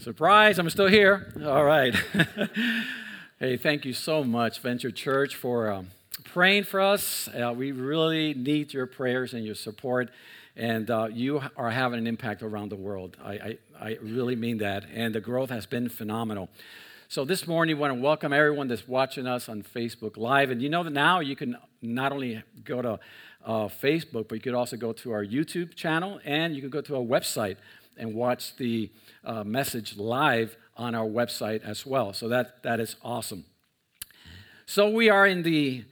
Surprise, I'm still here. All right. hey, thank you so much, Venture Church, for um, praying for us. Uh, we really need your prayers and your support, and uh, you are having an impact around the world. I, I, I really mean that, and the growth has been phenomenal. So this morning, we want to welcome everyone that's watching us on Facebook Live. And you know that now you can not only go to uh, Facebook, but you could also go to our YouTube channel and you can go to our website and watch the uh, message live on our website as well. So that, that is awesome. So we are in the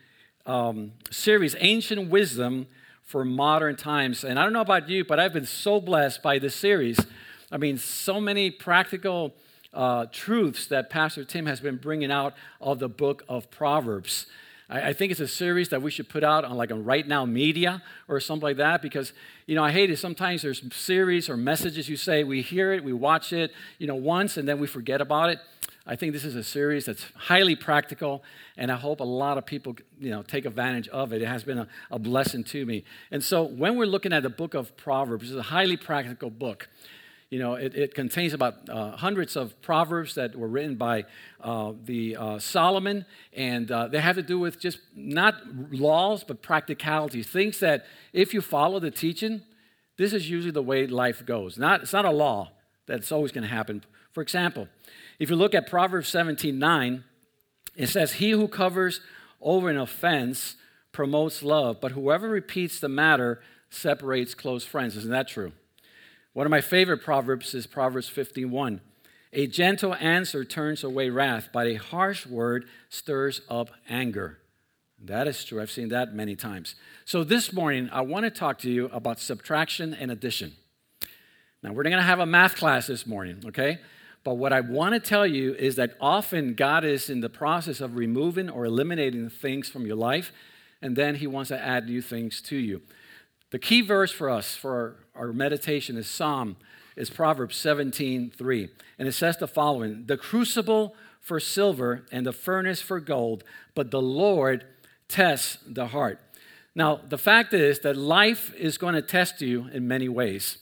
um, series Ancient Wisdom for Modern Times. And I don't know about you, but I've been so blessed by this series. I mean, so many practical uh, truths that Pastor Tim has been bringing out of the book of Proverbs. I, I, think it's a series that we should put out on like a RightNow Media or something like that because, you know, I hate it. Sometimes there's series or messages you say, we hear it, we watch it, you know, once and then we forget about it. I think this is a series that's highly practical, and I hope a lot of people, you know, take advantage of it. It has been a, a blessing to me. And so, when we're looking at the book of Proverbs, it's a highly practical book. You know, it, it contains about uh, hundreds of proverbs that were written by uh, the uh, Solomon, and uh, they have to do with just not laws but practicalities, things that if you follow the teaching, this is usually the way life goes. Not, it's not a law that's always going to happen. For example, if you look at Proverbs 17 9, it says, He who covers over an offense promotes love, but whoever repeats the matter separates close friends. Isn't that true? One of my favorite proverbs is Proverbs 51. A gentle answer turns away wrath, but a harsh word stirs up anger. That is true. I've seen that many times. So this morning, I want to talk to you about subtraction and addition. Now, we're not going to have a math class this morning, okay? But what I want to tell you is that often God is in the process of removing or eliminating things from your life, and then He wants to add new things to you. The key verse for us for our, meditation is Psalm, is Proverbs 17, 3. And it says the following The crucible for silver and the furnace for gold, but the Lord tests the heart. Now, the fact is that life is going to test you in many ways.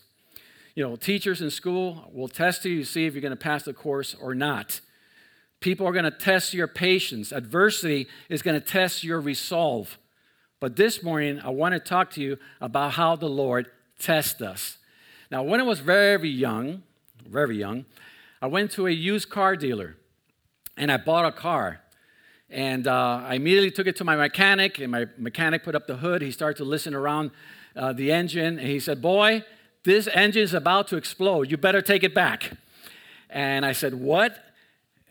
You know, teachers in school will test you to see if you're going to pass the course or not. People are going to test your patience. Adversity is going to test your resolve. But this morning, I want to talk to you about how the Lord tests us. Now, when I was very young, very young, I went to a used car dealer and I bought a car. And uh, I immediately took it to my mechanic, and my mechanic put up the hood. He started to listen around uh, the engine, and he said, Boy, this engine is about to explode. You better take it back. And I said, What?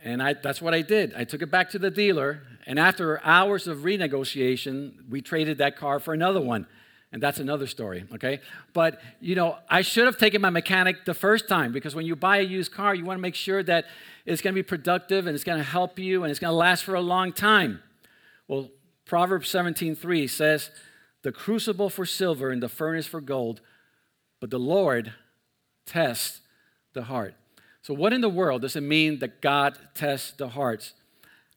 And I, that's what I did. I took it back to the dealer, and after hours of renegotiation, we traded that car for another one. And that's another story, okay? But, you know, I should have taken my mechanic the first time because when you buy a used car, you want to make sure that it's going to be productive and it's going to help you and it's going to last for a long time. Well, Proverbs 17:3 says, "The crucible for silver and the furnace for gold, but the Lord tests the heart." So what in the world does it mean that God tests the hearts?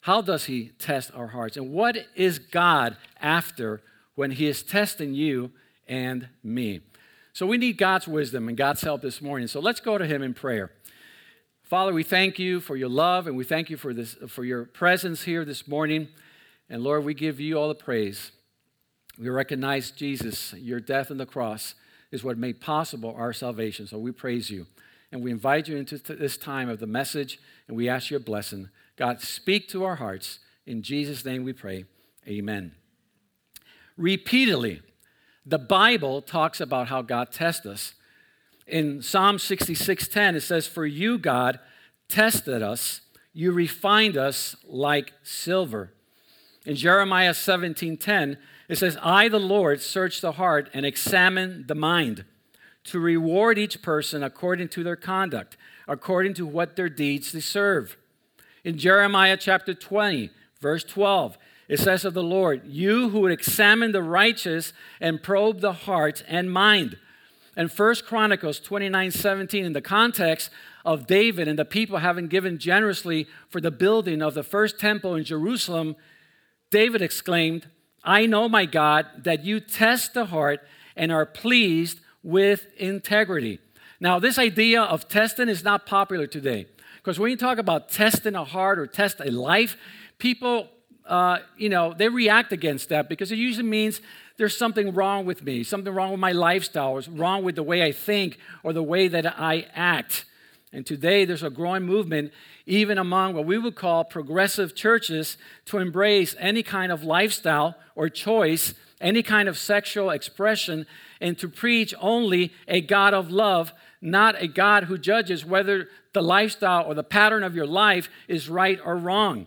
How does He test our hearts? And what is God after when He is testing you and me? So we need God's wisdom and God's help this morning. So let's go to Him in prayer. Father, we thank you for your love and we thank you for, this, for your presence here this morning. And Lord, we give you all the praise. We recognize Jesus, your death on the cross is what made possible our salvation. So we praise you. And we invite you into this time of the message and we ask your blessing. God, speak to our hearts. In Jesus' name we pray. Amen. Repeatedly, the Bible talks about how God tests us. In Psalm 66:10, it says, For you, God, tested us, you refined us like silver. In Jeremiah 17:10, it says, I, the Lord, search the heart and examine the mind to reward each person according to their conduct, according to what their deeds deserve. In Jeremiah chapter 20, verse 12, it says of the Lord, You who would examine the righteous and probe the heart and mind. And 1 Chronicles 29 17, in the context of David and the people having given generously for the building of the first temple in Jerusalem, David exclaimed, I know, my God, that you test the heart and are pleased with integrity. Now, this idea of testing is not popular today because when you talk about testing a heart or test a life, people, uh, you know, they react against that because it usually means there's something wrong with me, something wrong with my lifestyle, or wrong with the way I think or the way that I act. And today there's a growing movement, even among what we would call progressive churches, to embrace any kind of lifestyle or choice, any kind of sexual expression, and to preach only a God of love, not a God who judges whether the lifestyle or the pattern of your life is right or wrong.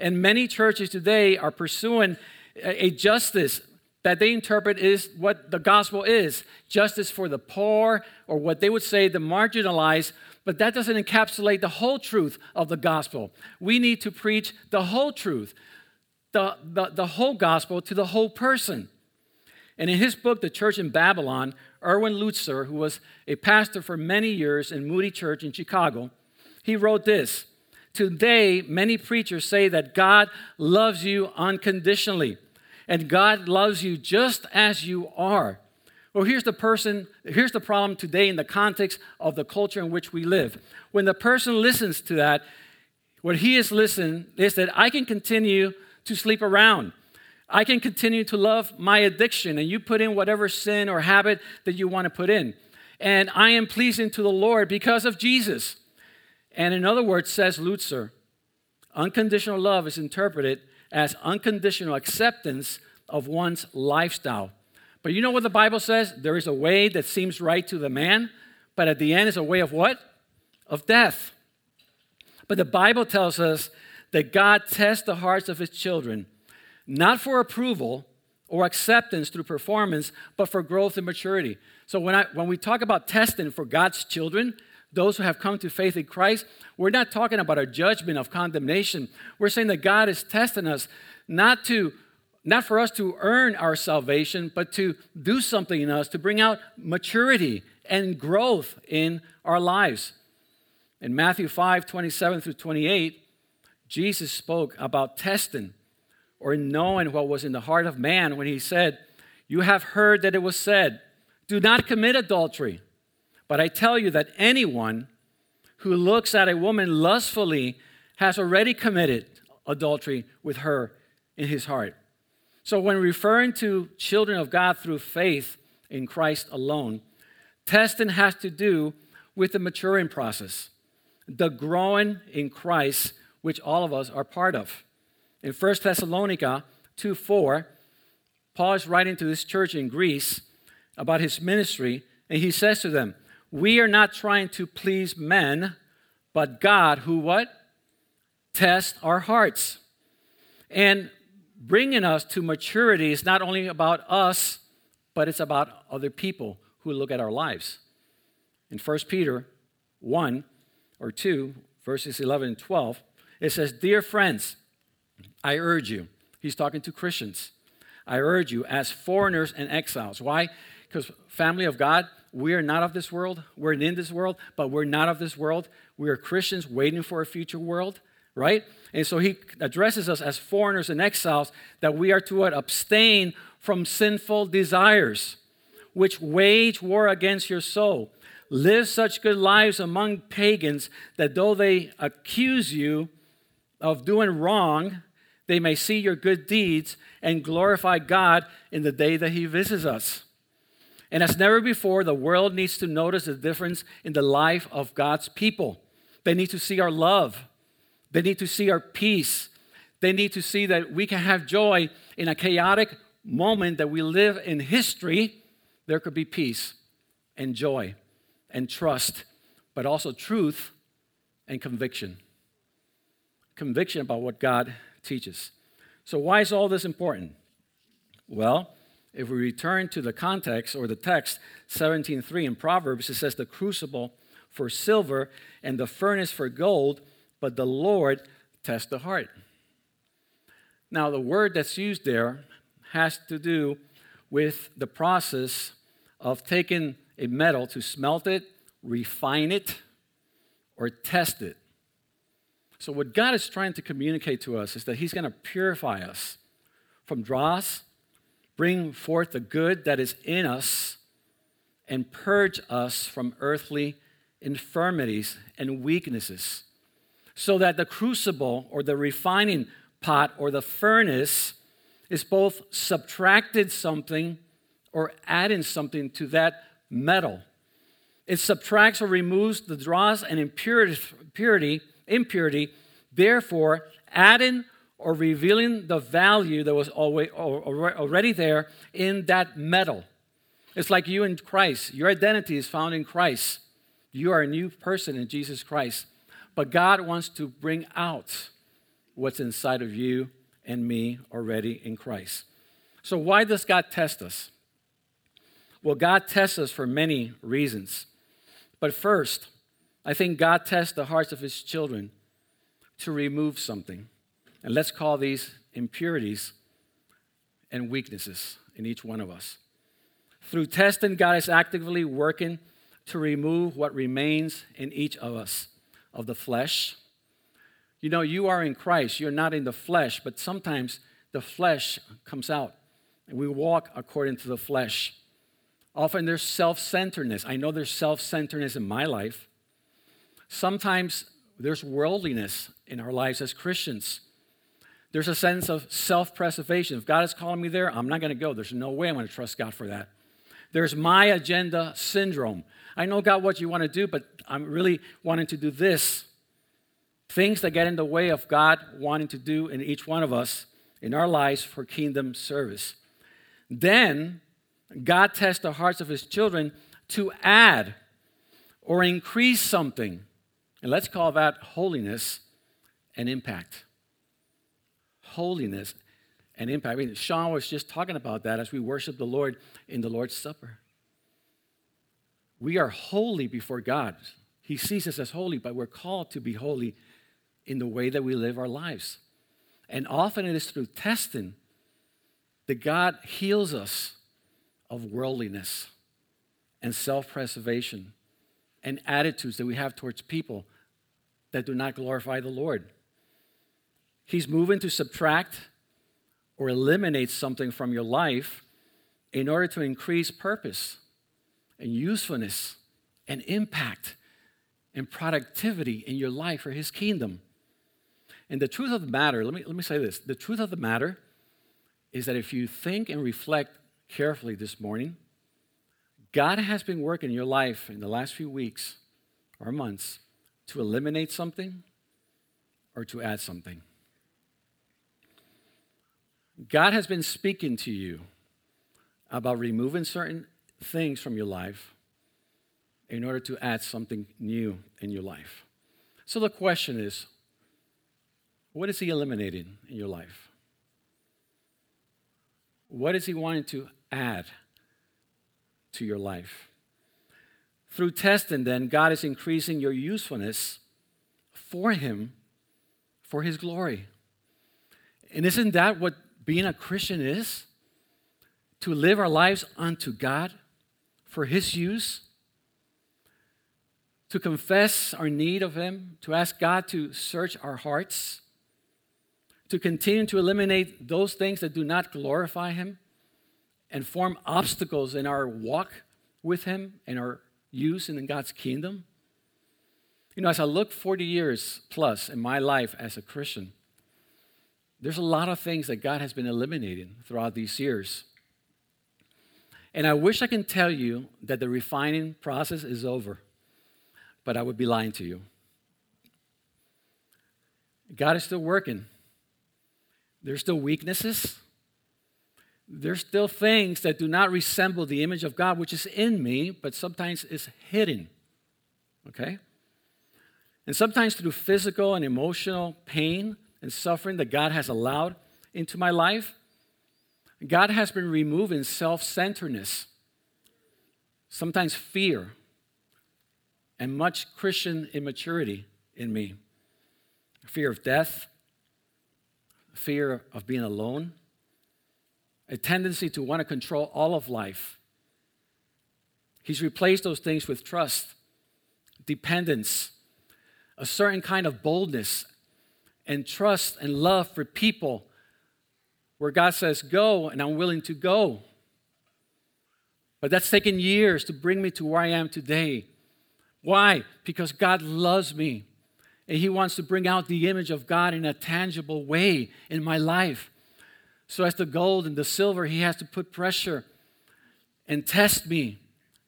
And many churches today are pursuing a justice that they interpret is what the gospel is justice for the poor, or what they would say the marginalized, but that doesn't encapsulate the whole truth of the gospel. We need to preach the whole truth, the, the, the whole gospel to the whole person. And in his book, The Church in Babylon, Erwin Lutzer, who was a pastor for many years in Moody Church in Chicago, he wrote this Today, many preachers say that God loves you unconditionally and God loves you just as you are. Well, here's the person, here's the problem today in the context of the culture in which we live. When the person listens to that, what he is listening is that I can continue to sleep around. I can continue to love my addiction, and you put in whatever sin or habit that you want to put in. And I am pleasing to the Lord because of Jesus. And in other words, says Lutzer, unconditional love is interpreted as unconditional acceptance of one's lifestyle. But you know what the Bible says? There is a way that seems right to the man, but at the end is a way of what? Of death. But the Bible tells us that God tests the hearts of his children, not for approval or acceptance through performance, but for growth and maturity. So when, I, when we talk about testing for God's children, those who have come to faith in Christ, we're not talking about a judgment of condemnation. We're saying that God is testing us not to not for us to earn our salvation, but to do something in us to bring out maturity and growth in our lives. In Matthew 5 27 through 28, Jesus spoke about testing or knowing what was in the heart of man when he said, You have heard that it was said, Do not commit adultery. But I tell you that anyone who looks at a woman lustfully has already committed adultery with her in his heart. So, when referring to children of God through faith in Christ alone, testing has to do with the maturing process, the growing in Christ, which all of us are part of. In 1 Thessalonica 2 4, Paul is writing to this church in Greece about his ministry, and he says to them, we are not trying to please men, but God, who what? Tests our hearts. And bringing us to maturity is not only about us, but it's about other people who look at our lives. In 1 Peter 1 or 2, verses 11 and 12, it says, Dear friends, I urge you, he's talking to Christians, I urge you as foreigners and exiles. Why? Because family of God, we are not of this world. We're in this world, but we're not of this world. We are Christians waiting for a future world, right? And so he addresses us as foreigners and exiles that we are to what? Abstain from sinful desires, which wage war against your soul. Live such good lives among pagans that though they accuse you of doing wrong, they may see your good deeds and glorify God in the day that he visits us. And as never before, the world needs to notice the difference in the life of God's people. They need to see our love, they need to see our peace, they need to see that we can have joy in a chaotic moment that we live in history. There could be peace and joy and trust, but also truth and conviction. Conviction about what God teaches. So, why is all this important? Well, if we return to the context or the text 17:3 in Proverbs, it says the crucible for silver and the furnace for gold, but the Lord tests the heart. Now, the word that's used there has to do with the process of taking a metal to smelt it, refine it, or test it. So, what God is trying to communicate to us is that He's going to purify us from dross bring forth the good that is in us, and purge us from earthly infirmities and weaknesses, so that the crucible or the refining pot or the furnace is both subtracted something or adding something to that metal. It subtracts or removes the dross and impurity, impurity, therefore adding or revealing the value that was already there in that metal. It's like you in Christ. Your identity is found in Christ. You are a new person in Jesus Christ. But God wants to bring out what's inside of you and me already in Christ. So, why does God test us? Well, God tests us for many reasons. But first, I think God tests the hearts of his children to remove something. And let's call these impurities and weaknesses in each one of us. Through testing, God is actively working to remove what remains in each of us of the flesh. You know, you are in Christ, you're not in the flesh, but sometimes the flesh comes out and we walk according to the flesh. Often there's self centeredness. I know there's self centeredness in my life. Sometimes there's worldliness in our lives as Christians. There's a sense of self preservation. If God is calling me there, I'm not going to go. There's no way I'm going to trust God for that. There's my agenda syndrome. I know, God, what you want to do, but I'm really wanting to do this. Things that get in the way of God wanting to do in each one of us in our lives for kingdom service. Then God tests the hearts of his children to add or increase something. And let's call that holiness and impact. Holiness and impact. I mean, Sean was just talking about that as we worship the Lord in the Lord's Supper. We are holy before God. He sees us as holy, but we're called to be holy in the way that we live our lives. And often it is through testing that God heals us of worldliness and self preservation and attitudes that we have towards people that do not glorify the Lord. He's moving to subtract or eliminate something from your life in order to increase purpose and usefulness and impact and productivity in your life for His kingdom. And the truth of the matter, let me, let me say this the truth of the matter is that if you think and reflect carefully this morning. God has been working in your life in the last few weeks or months to eliminate something or to add something. God has been speaking to you about removing certain things from your life in order to add something new in your life. So the question is what is He eliminating in your life? What is He wanting to add to your life. Through testing, then, God is increasing your usefulness for Him, for His glory. And isn't that what being a Christian is? To live our lives unto God for His use, to confess our need of Him, to ask God to search our hearts, to continue to eliminate those things that do not glorify Him and form obstacles in our walk with Him and our use in God's kingdom. You know, as I look 40 years plus in my life as a Christian, there's a lot of things that God has been eliminating throughout these years. And I wish I can tell you that the refining process is over, but I would be lying to you. God is still working. There's still weaknesses, there's still things that do not resemble the image of God, which is in me, but sometimes is hidden. Okay? And sometimes through physical and emotional pain and suffering that God has allowed into my life, God has been removing self centeredness, sometimes fear, and much Christian immaturity in me fear of death, fear of being alone a tendency to want to control all of life. He's replaced those things with trust, dependence, a certain kind of boldness, and trust and love for people where God says, Go, and I'm willing to go. But that's taken years to bring me to where I am today. Why? Because God loves me. And He wants to bring out the image of God in a tangible way in my life. So, as the gold and the silver, He has to put pressure and test me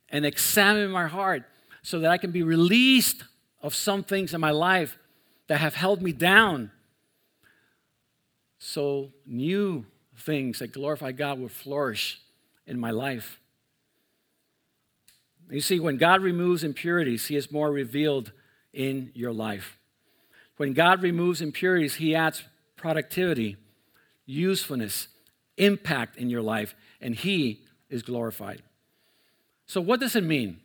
and examine my heart so that I can be released of some things in my life that have held me down. So, new things that glorify God will flourish in my life. You see, when God removes impurities, He is more revealed in your life. When God removes impurities, He adds productivity, usefulness, impact in your life, and He is glorified. So, what does it mean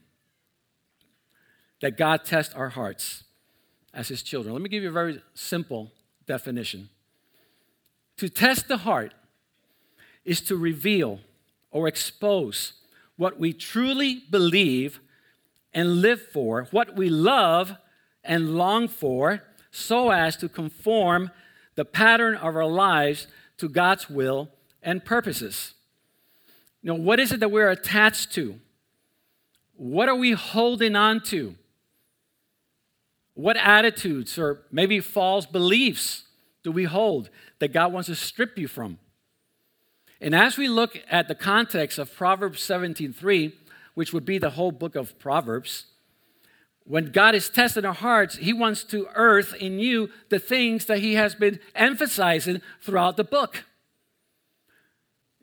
that God tests our hearts as His children? Let me give you a very simple definition. To test the heart is to reveal or expose what we truly believe and live for, what we love and long for, so as to conform the pattern of our lives to God's will and purposes. Now, what is it that we're attached to? What are we holding on to? What attitudes or maybe false beliefs do we hold that God wants to strip you from? And as we look at the context of Proverbs 17:3, which would be the whole book of Proverbs, when God is testing our hearts, He wants to earth in you the things that He has been emphasizing throughout the book.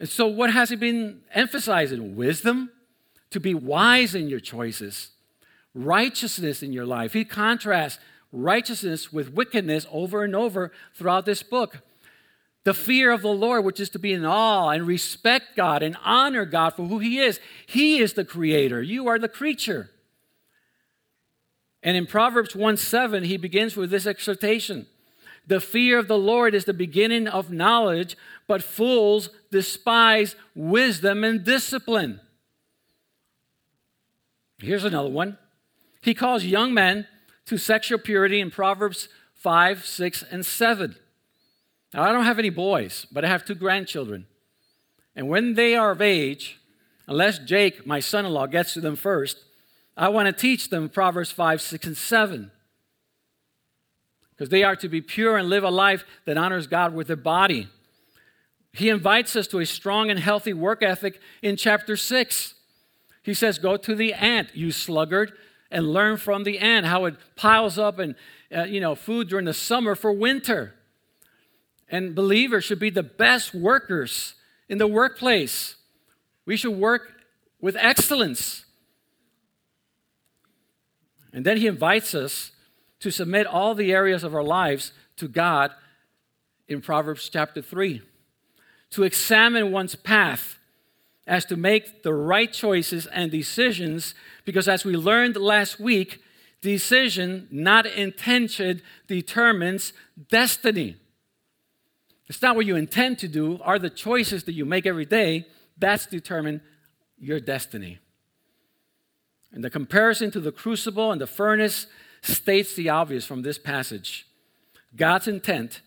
And so, what has He been emphasizing? Wisdom, to be wise in your choices, righteousness in your life. He contrasts righteousness with wickedness over and over throughout this book. The fear of the Lord, which is to be in awe and respect God and honor God for who He is. He is the creator, you are the creature. And in Proverbs 1 7, he begins with this exhortation The fear of the Lord is the beginning of knowledge, but fools despise wisdom and discipline. Here's another one. He calls young men to sexual purity in Proverbs 5, 6, and 7. Now, I don't have any boys, but I have two grandchildren. And when they are of age, unless Jake, my son in law, gets to them first, I want to teach them Proverbs 5, 6, and 7. Because they are to be pure and live a life that honors God with their body. He invites us to a strong and healthy work ethic in chapter 6. He says, Go to the ant, you sluggard, and learn from the ant how it piles up and, uh, you know, food during the summer for winter. And believers should be the best workers in the workplace. We should work with excellence. And then he invites us to submit all the areas of our lives to God in Proverbs chapter 3. To examine one's path as to make the right choices and decisions, because as we learned last week, decision, not intention, determines destiny. It's not what you intend to do, are the choices that you make every day. That's determine your destiny. And the comparison to the crucible and the furnace states the obvious from this passage. God's intent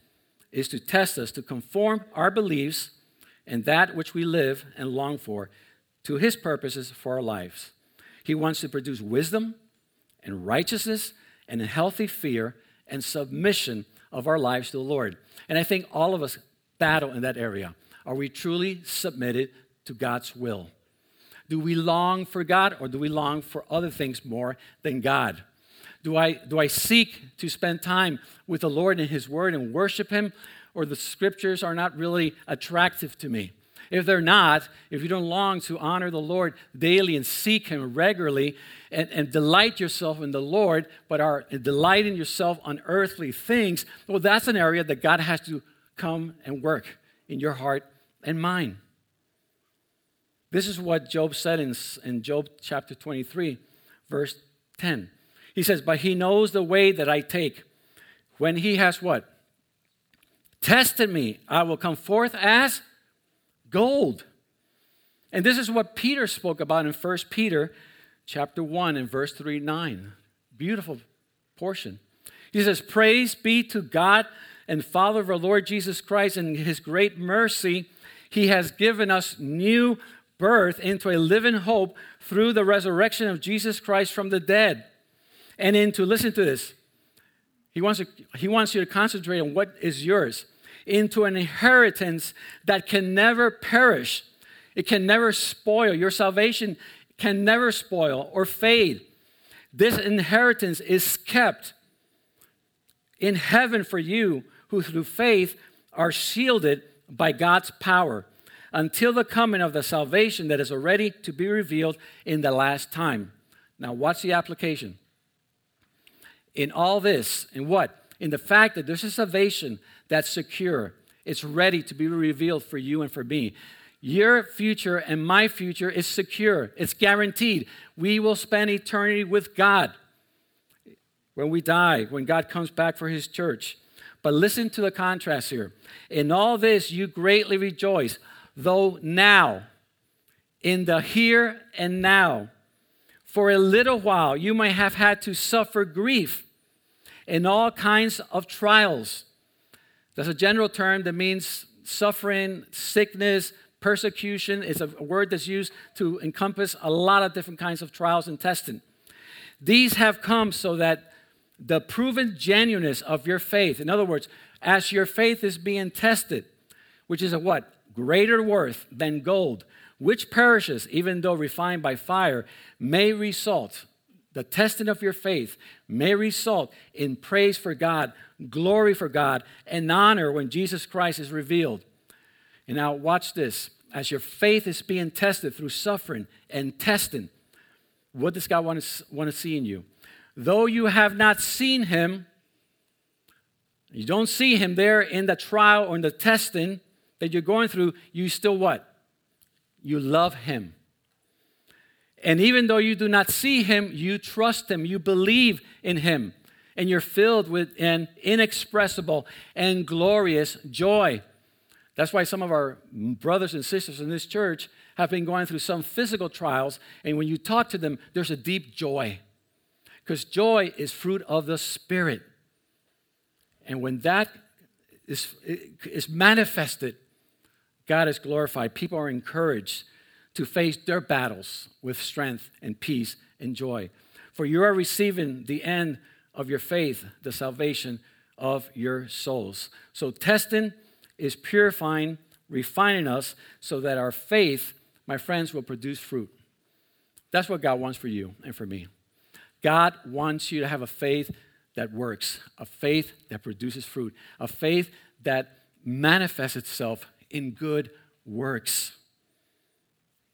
is to test us to conform our beliefs and that which we live and long for to his purposes for our lives. He wants to produce wisdom and righteousness and a healthy fear and submission of our lives to the Lord. And I think all of us battle in that area. Are we truly submitted to God's will? Do we long for God or do we long for other things more than God? Do I, do I seek to spend time with the Lord in His Word and worship Him, or the scriptures are not really attractive to me? If they're not, if you don't long to honor the Lord daily and seek Him regularly and, and delight yourself in the Lord, but are delighting yourself on earthly things, well, that's an area that God has to come and work in your heart and mind. This is what Job said in, in Job chapter 23, verse 10. He says, But he knows the way that I take. When he has what? Tested me, I will come forth as gold. And this is what Peter spoke about in 1 Peter chapter 1 and verse 3 9. Beautiful portion. He says, Praise be to God and Father of our Lord Jesus Christ and his great mercy. He has given us new birth into a living hope through the resurrection of Jesus Christ from the dead. And into, listen to this, he wants, to, he wants you to concentrate on what is yours, into an inheritance that can never perish. It can never spoil. Your salvation can never spoil or fade. This inheritance is kept in heaven for you who through faith are shielded by God's power until the coming of the salvation that is already to be revealed in the last time. Now, what's the application? In all this, in what? In the fact that there's a salvation that's secure, it's ready to be revealed for you and for me. Your future and my future is secure, it's guaranteed. We will spend eternity with God when we die, when God comes back for his church. But listen to the contrast here. In all this, you greatly rejoice, though now, in the here and now, for a little while, you may have had to suffer grief in all kinds of trials. That's a general term that means suffering, sickness, persecution. It's a word that's used to encompass a lot of different kinds of trials and testing. These have come so that the proven genuineness of your faith. In other words, as your faith is being tested, which is a what? Greater worth than gold, which perishes even though refined by fire, may result, the testing of your faith may result in praise for God, glory for God, and honor when Jesus Christ is revealed. And now, watch this. As your faith is being tested through suffering and testing, what does God want to, want to see in you? though you have not seen him, you don't see him there in the trial or in the testing that you're going through, you still what? You love him. And even though you do not see him, you trust him, you believe in him, and you're filled with an inexpressible and glorious joy. That's why some of our brothers and sisters in this church have been going through some physical trials, and when you talk to them, there's a deep joy. Because joy is fruit of the Spirit. And when that is, is manifested, God is glorified. People are encouraged to face their battles with strength and peace and joy. For you are receiving the end of your faith, the salvation of your souls. So, testing is purifying, refining us so that our faith, my friends, will produce fruit. That's what God wants for you and for me. God wants you to have a faith that works, a faith that produces fruit, a faith that manifests itself in good works.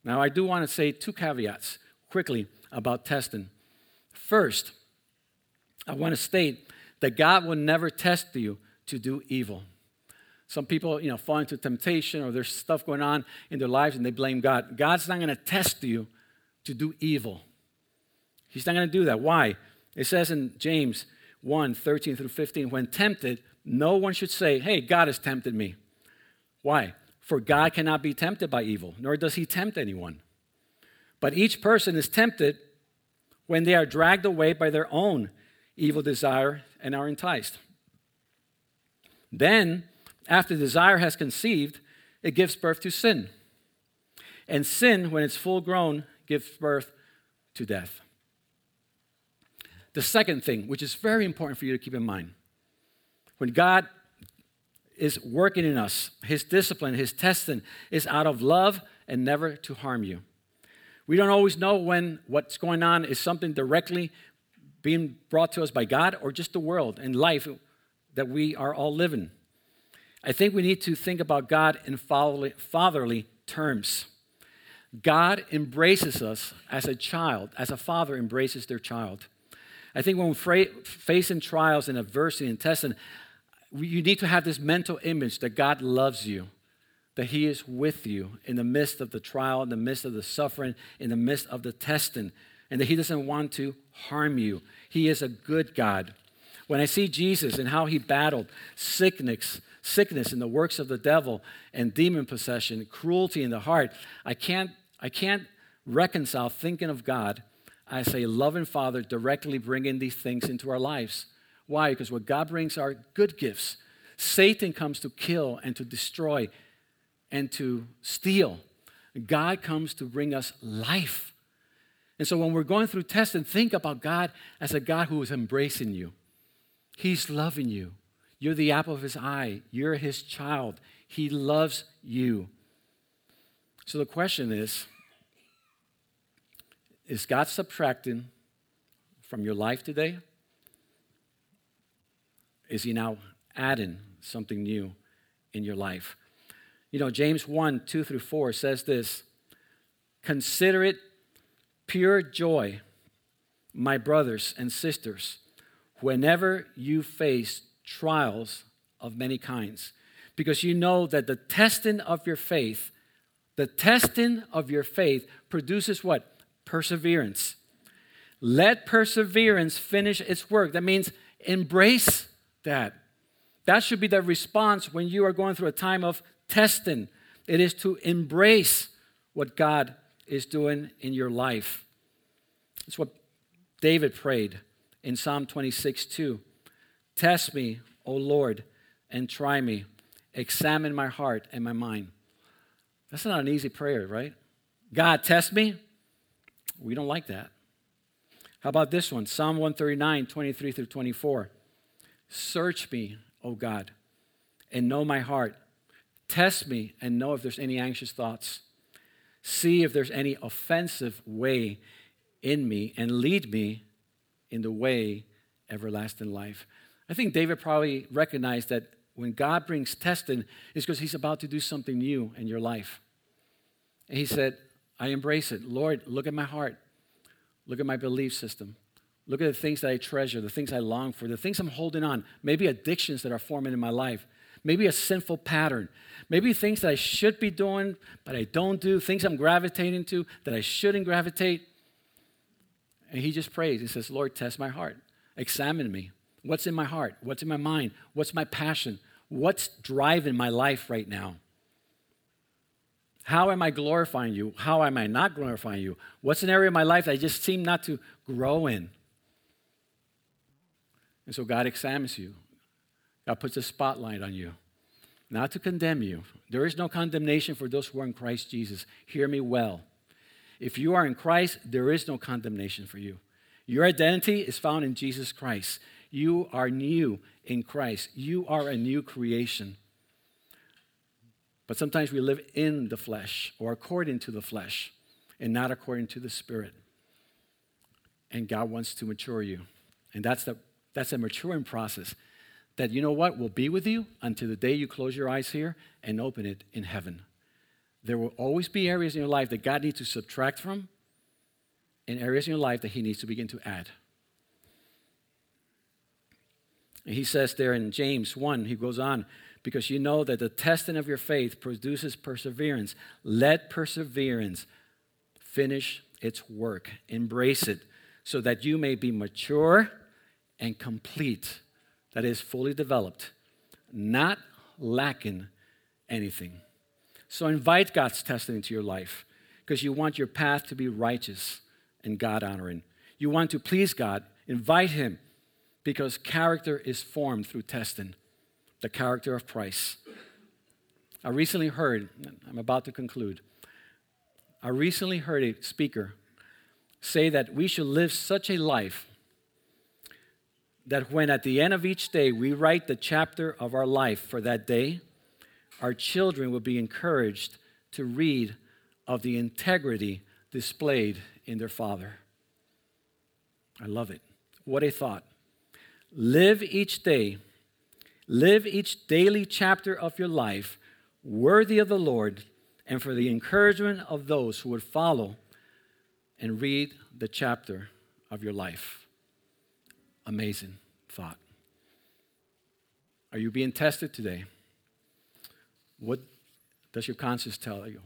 Now, I do want to say two caveats quickly about testing. First, I want to state that God will never test you to do evil. Some people, you know, fall into temptation or there's stuff going on in their lives and they blame God. God's not going to test you to do evil. He's not going to do that. Why? It says in James 1 13 through 15, when tempted, no one should say, Hey, God has tempted me. Why? For God cannot be tempted by evil, nor does he tempt anyone. But each person is tempted when they are dragged away by their own evil desire and are enticed. Then, after desire has conceived, it gives birth to sin. And sin, when it's full grown, gives birth to death. The second thing, which is very important for you to keep in mind, when God is working in us, his discipline, his testing is out of love and never to harm you. We don't always know when what's going on is something directly being brought to us by God or just the world and life that we are all living. I think we need to think about God in fatherly, terms. God embraces us as a child, as a father embraces their child. I think when we're facing trials and adversity and testing, you need to have this mental image that God loves you, that He is with you in the midst of the trial, in the midst of the suffering, in the midst of the testing, and that He doesn't want to harm you. He is a good God. When I see Jesus and how He battled sickness, sickness and the works of the devil and demon possession, cruelty in the heart, I can't, I can't reconcile thinking of God as a loving father directly bringing these things into our lives. Why? Because what God brings are good gifts. Satan comes to kill and to destroy and to steal. God comes to bring us life. And so when we're going through tests, and think about God as a God who is embracing you. He's loving you. You're the apple of his eye. You're his child. He loves you. So the question is Is God subtracting from your life today? Is he now adding something new in your life? You know, James 1 2 through 4 says this Consider it pure joy, my brothers and sisters, whenever you face trials of many kinds, because you know that the testing of your faith the testing of your faith produces what? Perseverance. Let perseverance finish its work. That means embrace that. That should be the response when you are going through a time of testing. It is to embrace what God is doing in your life. It's what David prayed in Psalm 26 2. Test me, O Lord, and try me. Examine my heart and my mind. That's not an easy prayer, right? God, test me. We don't like that. How about this one? Psalm 139, 23 through 24. Search me, O God, and know my heart. Test me and know if there's any anxious thoughts. See if there's any offensive way in me and lead me in the way everlasting life. I think David probably recognized that when God brings testing, it's because he's about to do something new in your life. And he said, I embrace it. Lord, look at my heart. Look at my belief system. Look at the things that I treasure, the things I long for, the things I'm holding on. Maybe addictions that are forming in my life. Maybe a sinful pattern. Maybe things that I should be doing, but I don't do. Things I'm gravitating to that I shouldn't gravitate. And he just prays. He says, Lord, test my heart. Examine me. What's in my heart? What's in my mind? What's my passion? What's driving my life right now? How am I glorifying you? How am I not glorifying you? What's an area of my life that I just seem not to grow in? And so God examines you. God puts a spotlight on you, not to condemn you. There is no condemnation for those who are in Christ Jesus. Hear me well. If you are in Christ, there is no condemnation for you. Your identity is found in Jesus Christ. You are new in Christ. You are a new creation. But sometimes we live in the flesh or according to the flesh and not according to the spirit. And God wants to mature you. And that's, the, that's a maturing process that, you know what, will be with you until the day you close your eyes here and open it in heaven. There will always be areas in your life that God needs to subtract from and areas in your life that He needs to begin to add. And he says there in James 1, he goes on, because you know that the testing of your faith produces perseverance. Let perseverance finish its work, embrace it, so that you may be mature and complete, that is, fully developed, not lacking anything. So invite God's testing into your life because you want your path to be righteous and God honoring. You want to please God. Invite Him because character is formed through testing the character of Christ. I recently heard, I'm about to conclude, I recently heard a speaker say that we should live such a life that when at the end of each day we write the chapter of our life for that day, our children will be encouraged to read of the integrity displayed in their father. I love it. What a thought. Live each day Live each daily chapter of your life worthy of the Lord and for the encouragement of those who would follow and read the chapter of your life. Amazing thought. Are you being tested today? What does your conscience tell you?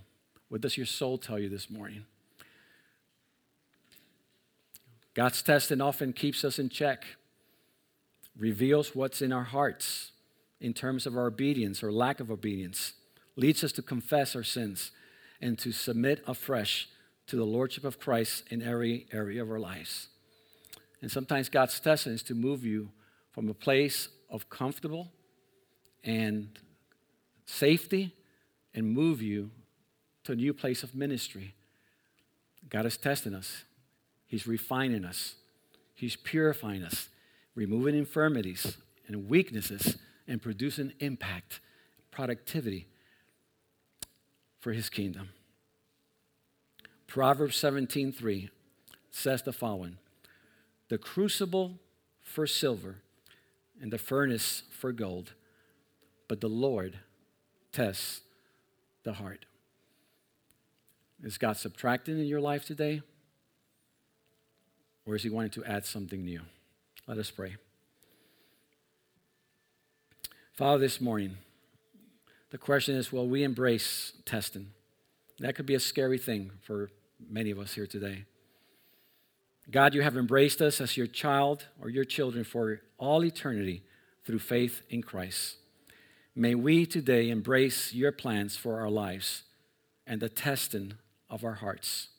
What does your soul tell you this morning? God's testing often keeps us in check reveals what's in our hearts in terms of our obedience or lack of obedience, leads us to confess our sins and to submit afresh to the Lordship of Christ in every area of our lives. And sometimes God's testing is to move you from a place of comfortable and safety and move you to a new place of ministry. God is testing us, He's refining us, He's purifying us, removing infirmities and weaknesses, and producing impact, productivity for His kingdom. Proverbs 17:3 says the following: The crucible for silver and the furnace for gold, but the Lord tests the heart. Is God subtracting in your life today? Or is He wanting to add something new? Let us pray. Father, this morning, the question is will we embrace testing? That could be a scary thing for many of us here today. God, you have embraced us as your child or your children for all eternity through faith in Christ. May we today embrace your plans for our lives and the testing of our hearts.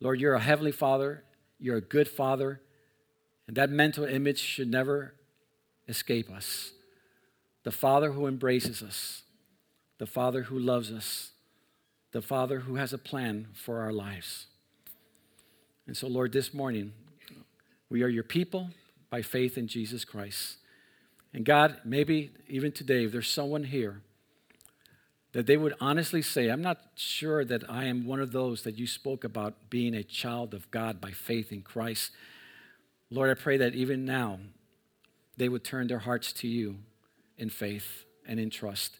Lord, you're a heavenly father, you're a good father, and that mental image should never escape us. The father who embraces us, the father who loves us, the father who has a plan for our lives. And so, Lord, this morning, we are your people by faith in Jesus Christ. And God, maybe even today, if there's someone here that they would honestly say, I'm not sure that I am one of those that you spoke about being a child of God by faith in Christ. Lord, I pray that even now they would turn their hearts to you in faith and in trust,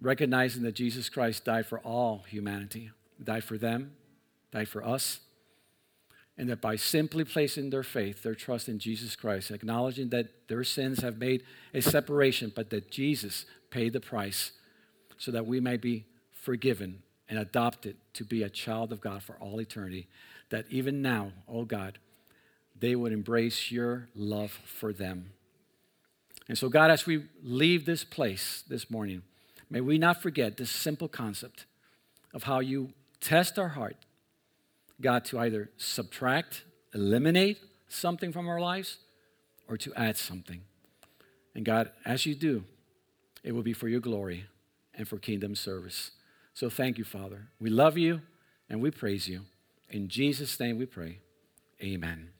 recognizing that Jesus Christ died for all humanity, died for them, died for us and that by simply placing their faith, their trust in Jesus Christ, acknowledging that their sins have made a separation, but that Jesus paid the price so that we may be forgiven and adopted to be a child of God for all eternity, that even now, oh God, they would embrace your love for them. And so, God, as we leave this place this morning, may we not forget this simple concept of how you test our heart God to either subtract, eliminate something from our lives, or to add something. And God, as you do, it will be for your glory and for kingdom service. So thank you, Father. We love you and we praise you. In Jesus' name we pray. Amen.